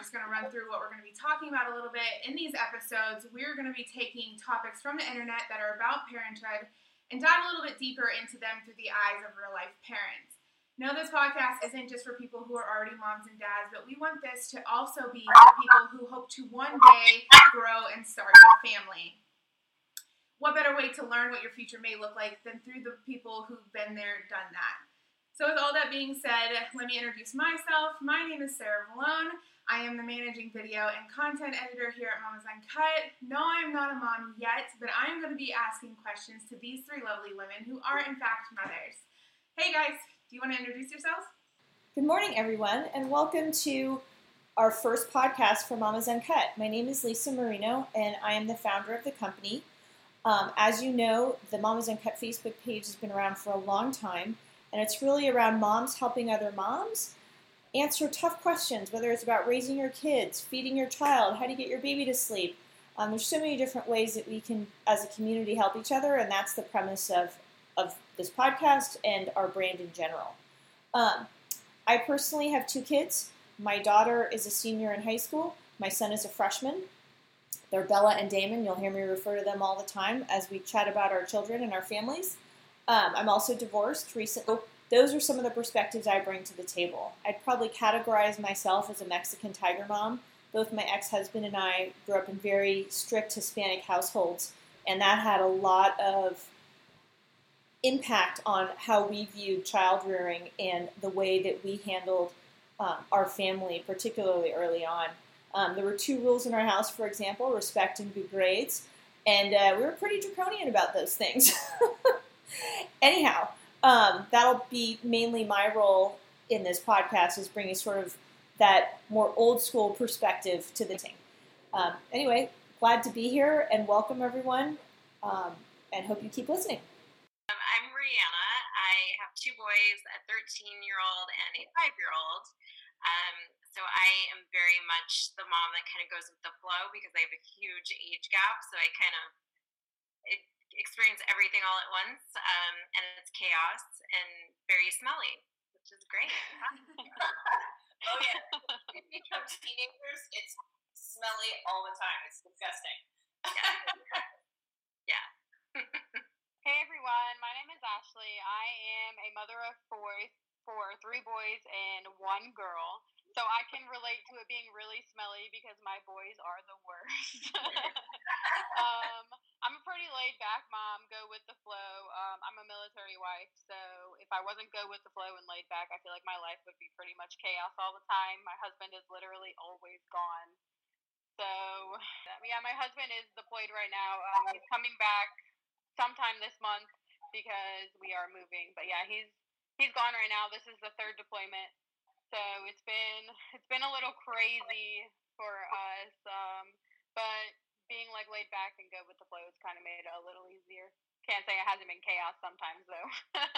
just going to run through what we're going to be talking about a little bit. In these episodes, we're going to be taking topics from the internet that are about parenthood and dive a little bit deeper into them through the eyes of real life parents. No, this podcast isn't just for people who are already moms and dads, but we want this to also be for people who hope to one day grow and start a family what better way to learn what your future may look like than through the people who've been there, done that? So, with all that being said, let me introduce myself. My name is Sarah Malone. I am the managing video and content editor here at Mamas Uncut. No, I'm not a mom yet, but I'm going to be asking questions to these three lovely women who are, in fact, mothers. Hey guys, do you want to introduce yourselves? Good morning, everyone, and welcome to our first podcast for Mamas Uncut. My name is Lisa Marino, and I am the founder of the company. Um, as you know, the Mamas Uncut Facebook page has been around for a long time, and it's really around moms helping other moms answer tough questions, whether it's about raising your kids, feeding your child, how to get your baby to sleep. Um, there's so many different ways that we can, as a community, help each other, and that's the premise of, of this podcast and our brand in general. Um, I personally have two kids. My daughter is a senior in high school. My son is a freshman. They're Bella and Damon. You'll hear me refer to them all the time as we chat about our children and our families. Um, I'm also divorced recently. Those are some of the perspectives I bring to the table. I'd probably categorize myself as a Mexican tiger mom. Both my ex husband and I grew up in very strict Hispanic households, and that had a lot of impact on how we viewed child rearing and the way that we handled um, our family, particularly early on. Um, there were two rules in our house, for example, respect and good grades, and uh, we were pretty draconian about those things. Anyhow, um, that'll be mainly my role in this podcast is bringing sort of that more old school perspective to the thing. Um, anyway, glad to be here and welcome everyone, um, and hope you keep listening. Um, I'm Rihanna. I have two boys, a 13 year old and a five year old. Um, so I am very much the mom that kind of goes with the flow because I have a huge age gap. So I kind of experience everything all at once, um, and it's chaos and very smelly, which is great. oh yeah, if you become teenagers, it's smelly all the time. It's disgusting. yeah. yeah. hey everyone, my name is Ashley. I am a mother of four, for three boys and one girl. So I can relate to it being really smelly because my boys are the worst. um, I'm a pretty laid back mom, go with the flow. Um, I'm a military wife, so if I wasn't go with the flow and laid back, I feel like my life would be pretty much chaos all the time. My husband is literally always gone. So, yeah, my husband is deployed right now. Um, he's coming back sometime this month because we are moving. But yeah, he's he's gone right now. This is the third deployment, so it's been it's been a little crazy for us. Um, but being like laid back and go with the flow has kind of made it a little easier. Can't say it hasn't been chaos sometimes though.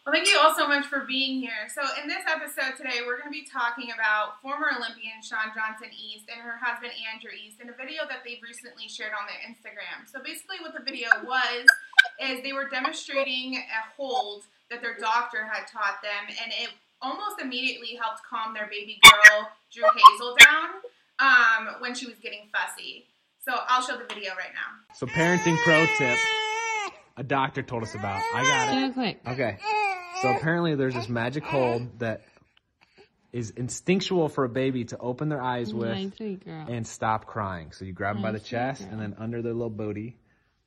Well, thank you all so much for being here. So, in this episode today, we're going to be talking about former Olympian Shawn Johnson East and her husband Andrew East in a video that they've recently shared on their Instagram. So, basically, what the video was is they were demonstrating a hold that their doctor had taught them, and it almost immediately helped calm their baby girl, Drew Hazel, down um, when she was getting fussy. So I'll show the video right now. So parenting pro tip, a doctor told us about. I got it. quick. Okay. So apparently there's this magic hold that is instinctual for a baby to open their eyes with and stop crying. So you grab them by the chest and then under their little booty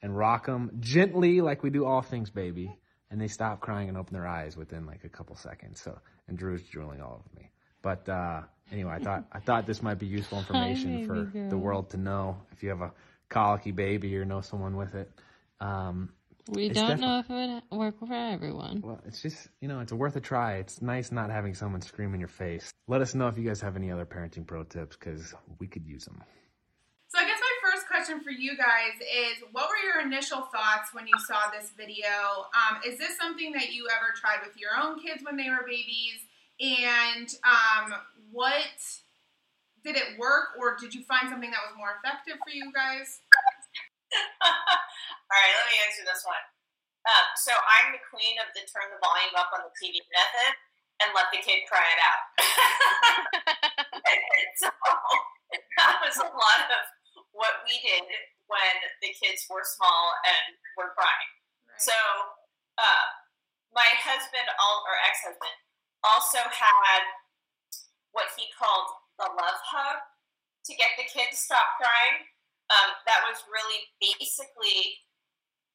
and rock them gently like we do all things baby. And they stop crying and open their eyes within like a couple seconds. So, and Drew's drooling all over me. But, uh, anyway, I thought, I thought this might be useful information for girl. the world to know if you have a colicky baby or know someone with it. Um, we don't know if it would work for everyone. Well, it's just, you know, it's worth a try. It's nice not having someone scream in your face. Let us know if you guys have any other parenting pro tips because we could use them So I guess my first question for you guys is what were your initial thoughts when you saw this video? Um, is this something that you ever tried with your own kids when they were babies? And um, what did it work, or did you find something that was more effective for you guys? All right, let me answer this one. Um, so I'm the queen of the turn the volume up on the TV method and let the kid cry it out. so that was a lot of what we did when the kids were small and were crying. Right. So uh, my husband, or ex-husband, also had what he called the love hug to get the kids to stop crying. Um, that was really basically,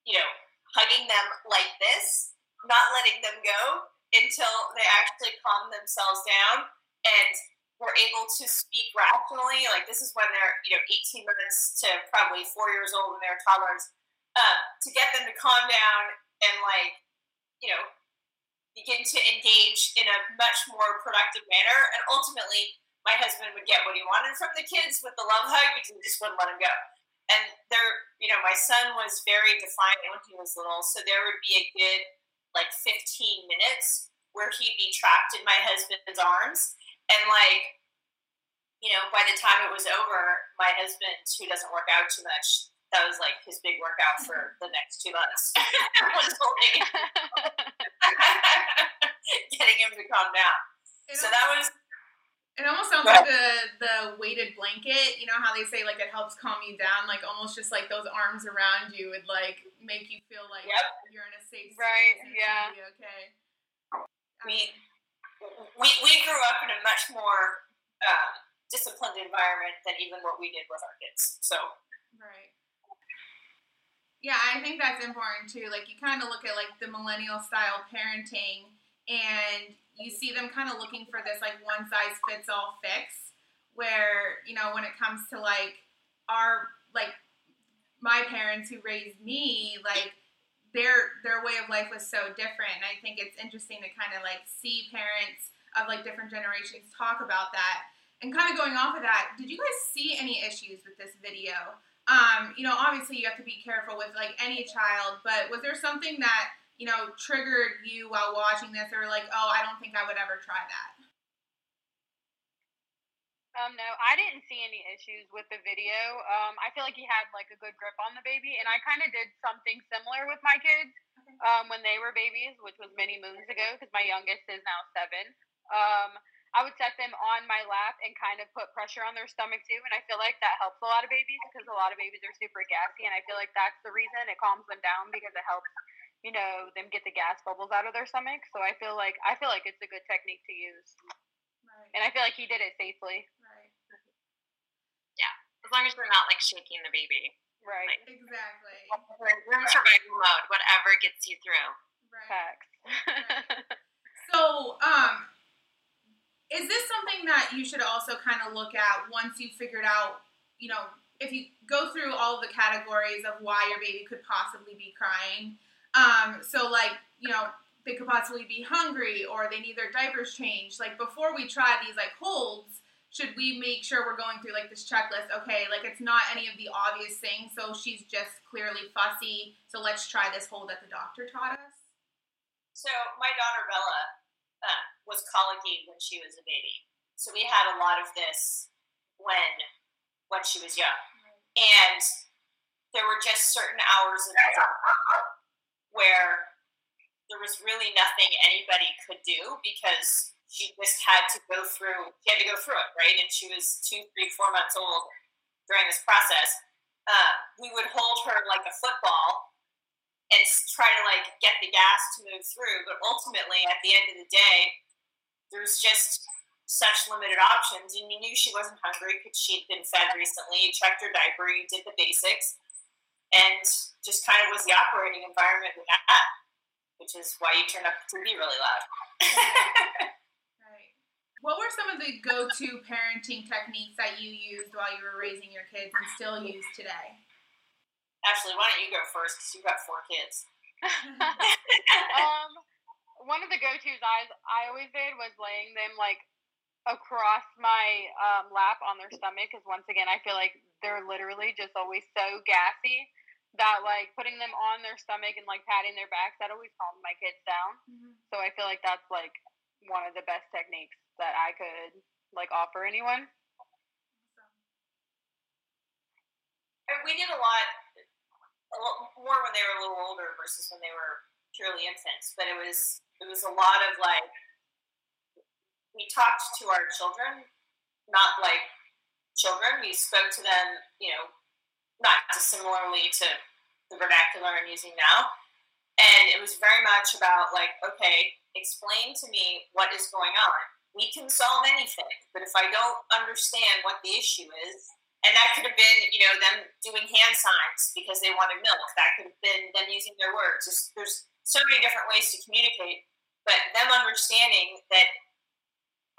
you know, hugging them like this, not letting them go until they actually calm themselves down and were able to speak rationally. Like this is when they're, you know, 18 months to probably four years old when they're toddlers, uh, to get them to calm down and like, you know, begin to engage in a much more productive manner. And ultimately, my husband would get what he wanted from the kids with the love hug because he just wouldn't let him go. And there, you know, my son was very defiant when he was little, so there would be a good like 15 minutes where he'd be trapped in my husband's arms. And like, you know, by the time it was over, my husband, who doesn't work out too much, that was like his big workout for the next two months. was holding getting him to calm down. so that was it almost sounds like the the weighted blanket. You know how they say like it helps calm you down, like almost just like those arms around you would like make you feel like yep. you're in a safe space. right. Yeah. okay. We we we grew up in a much more um, disciplined environment than even what we did with our kids. So right. Yeah, I think that's important too. Like you kind of look at like the millennial style parenting and you see them kind of looking for this like one size fits all fix where you know when it comes to like our like my parents who raised me like their their way of life was so different and i think it's interesting to kind of like see parents of like different generations talk about that and kind of going off of that did you guys see any issues with this video um, you know obviously you have to be careful with like any child but was there something that you know, triggered you while watching this, or like, oh, I don't think I would ever try that? Um, no, I didn't see any issues with the video. Um, I feel like he had like a good grip on the baby, and I kind of did something similar with my kids um, when they were babies, which was many moons ago, because my youngest is now seven. Um, I would set them on my lap and kind of put pressure on their stomach too, and I feel like that helps a lot of babies because a lot of babies are super gassy, and I feel like that's the reason it calms them down because it helps you know, them get the gas bubbles out of their stomach. So I feel like I feel like it's a good technique to use. Right. And I feel like he did it safely. Right. Yeah. As long as they're not like shaking the baby. Right. Like, exactly. Room survival mode, whatever gets you through. Right. Facts. right. So, um, is this something that you should also kind of look at once you've figured out, you know, if you go through all the categories of why your baby could possibly be crying, um, so like, you know, they could possibly be hungry or they need their diapers changed. Like before we try these like holds, should we make sure we're going through like this checklist? Okay, like it's not any of the obvious things, so she's just clearly fussy. So let's try this hold that the doctor taught us. So my daughter Bella uh, was colicky when she was a baby, so we had a lot of this when when she was young, and there were just certain hours of the day where there was really nothing anybody could do because she just had to go through she had to go through it right? And she was two three four months old during this process. Uh, we would hold her like a football and try to like get the gas to move through but ultimately at the end of the day there's just such limited options and you knew she wasn't hungry because she'd been fed recently you checked her diaper you did the basics and just kind of was the operating environment we had, which is why you turned up the TV really loud. right. What were some of the go-to parenting techniques that you used while you were raising your kids and still use today? Ashley, why don't you go first because you've got four kids. um, one of the go-tos I I always did was laying them like across my um, lap on their stomach because once again I feel like they're literally just always so gassy that like putting them on their stomach and like patting their backs that always calms my kids down. Mm-hmm. So I feel like that's like one of the best techniques that I could like offer anyone. We did a lot. more when they were a little older versus when they were purely infants. But it was it was a lot of like we talked to our children, not like children. We spoke to them, you know, not dissimilarly to the vernacular I'm using now. And it was very much about like, okay, explain to me what is going on. We can solve anything, but if I don't understand what the issue is, and that could have been, you know, them doing hand signs because they wanted milk. That could have been them using their words. There's, there's so many different ways to communicate, but them understanding that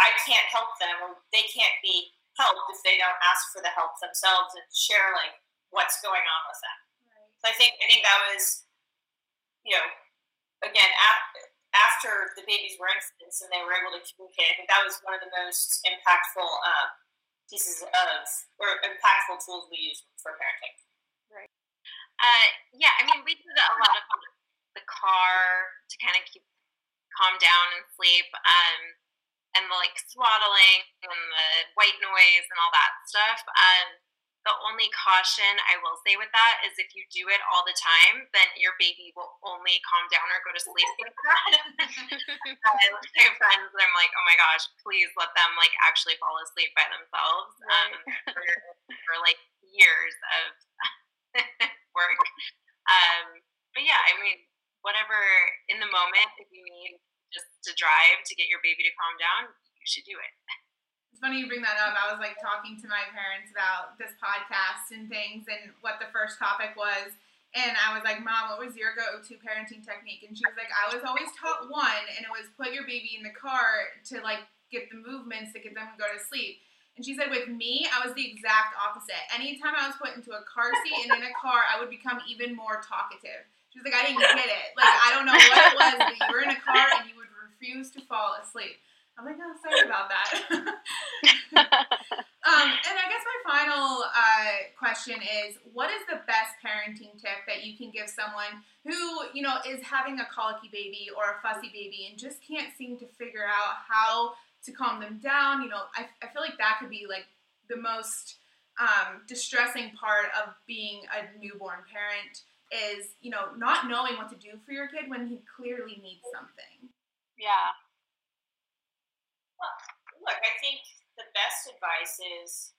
I can't help them or they can't be helped if they don't ask for the help themselves and share like what's going on with them. Right. So I think I think that was, you know, again after, after the babies were infants and they were able to communicate. I think that was one of the most impactful. Um, pieces of or impactful tools we use for parenting. Right. Uh, yeah, I mean, we did a lot of the car to kind of keep calm down and sleep, um, and the like swaddling and the white noise and all that stuff. Um, the only caution I will say with that is if you do it all the time, then your baby will only calm down or go to sleep like that. I look at friends I'm like, oh my gosh, please let them like actually fall asleep by themselves um, for, for like years of work. Um, but yeah, I mean, whatever in the moment, if you need just to drive to get your baby to calm down, you should do it. It's funny you bring that up. I was like talking to my parents about this podcast and things and what the first topic was. And I was like, Mom, what was your go to parenting technique? And she was like, I was always taught one, and it was put your baby in the car to like get the movements to get them to go to sleep. And she said, with me, I was the exact opposite. Anytime I was put into a car seat and in a car, I would become even more talkative. Like, I didn't get it. Like, I don't know what it was, but you were in a car and you would refuse to fall asleep. I'm like, oh, sorry about that. um, and I guess my final uh, question is what is the best parenting tip that you can give someone who, you know, is having a colicky baby or a fussy baby and just can't seem to figure out how to calm them down? You know, I, I feel like that could be like the most um, distressing part of being a newborn parent is, you know, not knowing what to do for your kid when he clearly needs something. Yeah, well, look, I think the best advice is,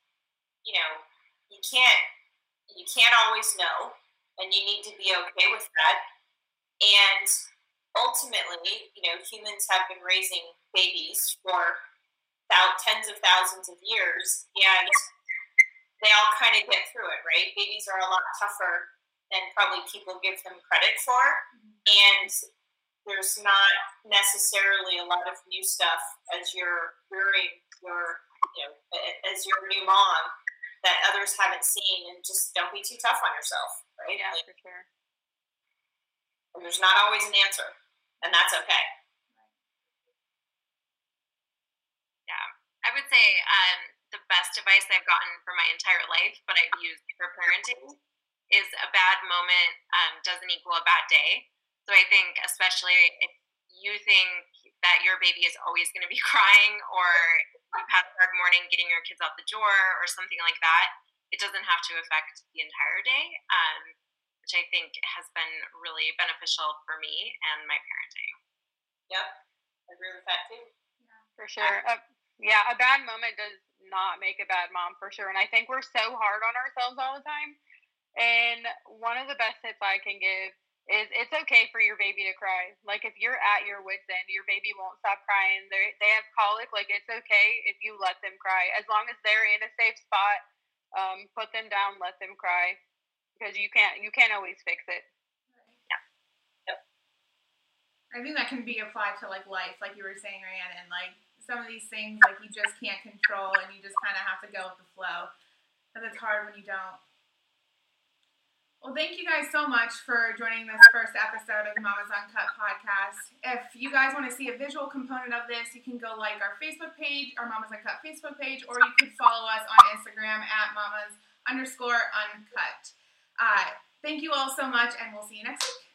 you know, you can't you can't always know, and you need to be okay with that. And ultimately, you know, humans have been raising babies for about tens of thousands of years, and they all kind of get through it, right? Babies are a lot tougher than probably people give them credit for, and there's not necessarily a lot of new stuff as you're rearing your, you know, as your new mom that others haven't seen, and just don't be too tough on yourself, right? Yeah, like, for sure. And there's not always an answer, and that's okay. Yeah, I would say um, the best advice I've gotten for my entire life, but I've used for parenting, is a bad moment um, doesn't equal a bad day. So I think, especially if you think that your baby is always going to be crying, or you've had a hard morning getting your kids out the door, or something like that, it doesn't have to affect the entire day, um, which I think has been really beneficial for me and my parenting. Yep, I agree with that too. Yeah, for sure. Uh, yeah, a bad moment does not make a bad mom for sure. And I think we're so hard on ourselves all the time. And one of the best tips I can give is it's okay for your baby to cry. Like if you're at your wits end, your baby won't stop crying. They they have colic. Like it's okay if you let them cry as long as they're in a safe spot. Um, put them down, let them cry because you can't you can't always fix it. Yeah. Yep. I think that can be applied to like life, like you were saying, Rhiannon. Like some of these things, like you just can't control, and you just kind of have to go with the flow. And it's hard when you don't. Well, thank you guys so much for joining this first episode of the Mamas Uncut podcast. If you guys want to see a visual component of this, you can go like our Facebook page, our Mamas Uncut Facebook page, or you could follow us on Instagram at mamas underscore uncut. Uh, thank you all so much, and we'll see you next week.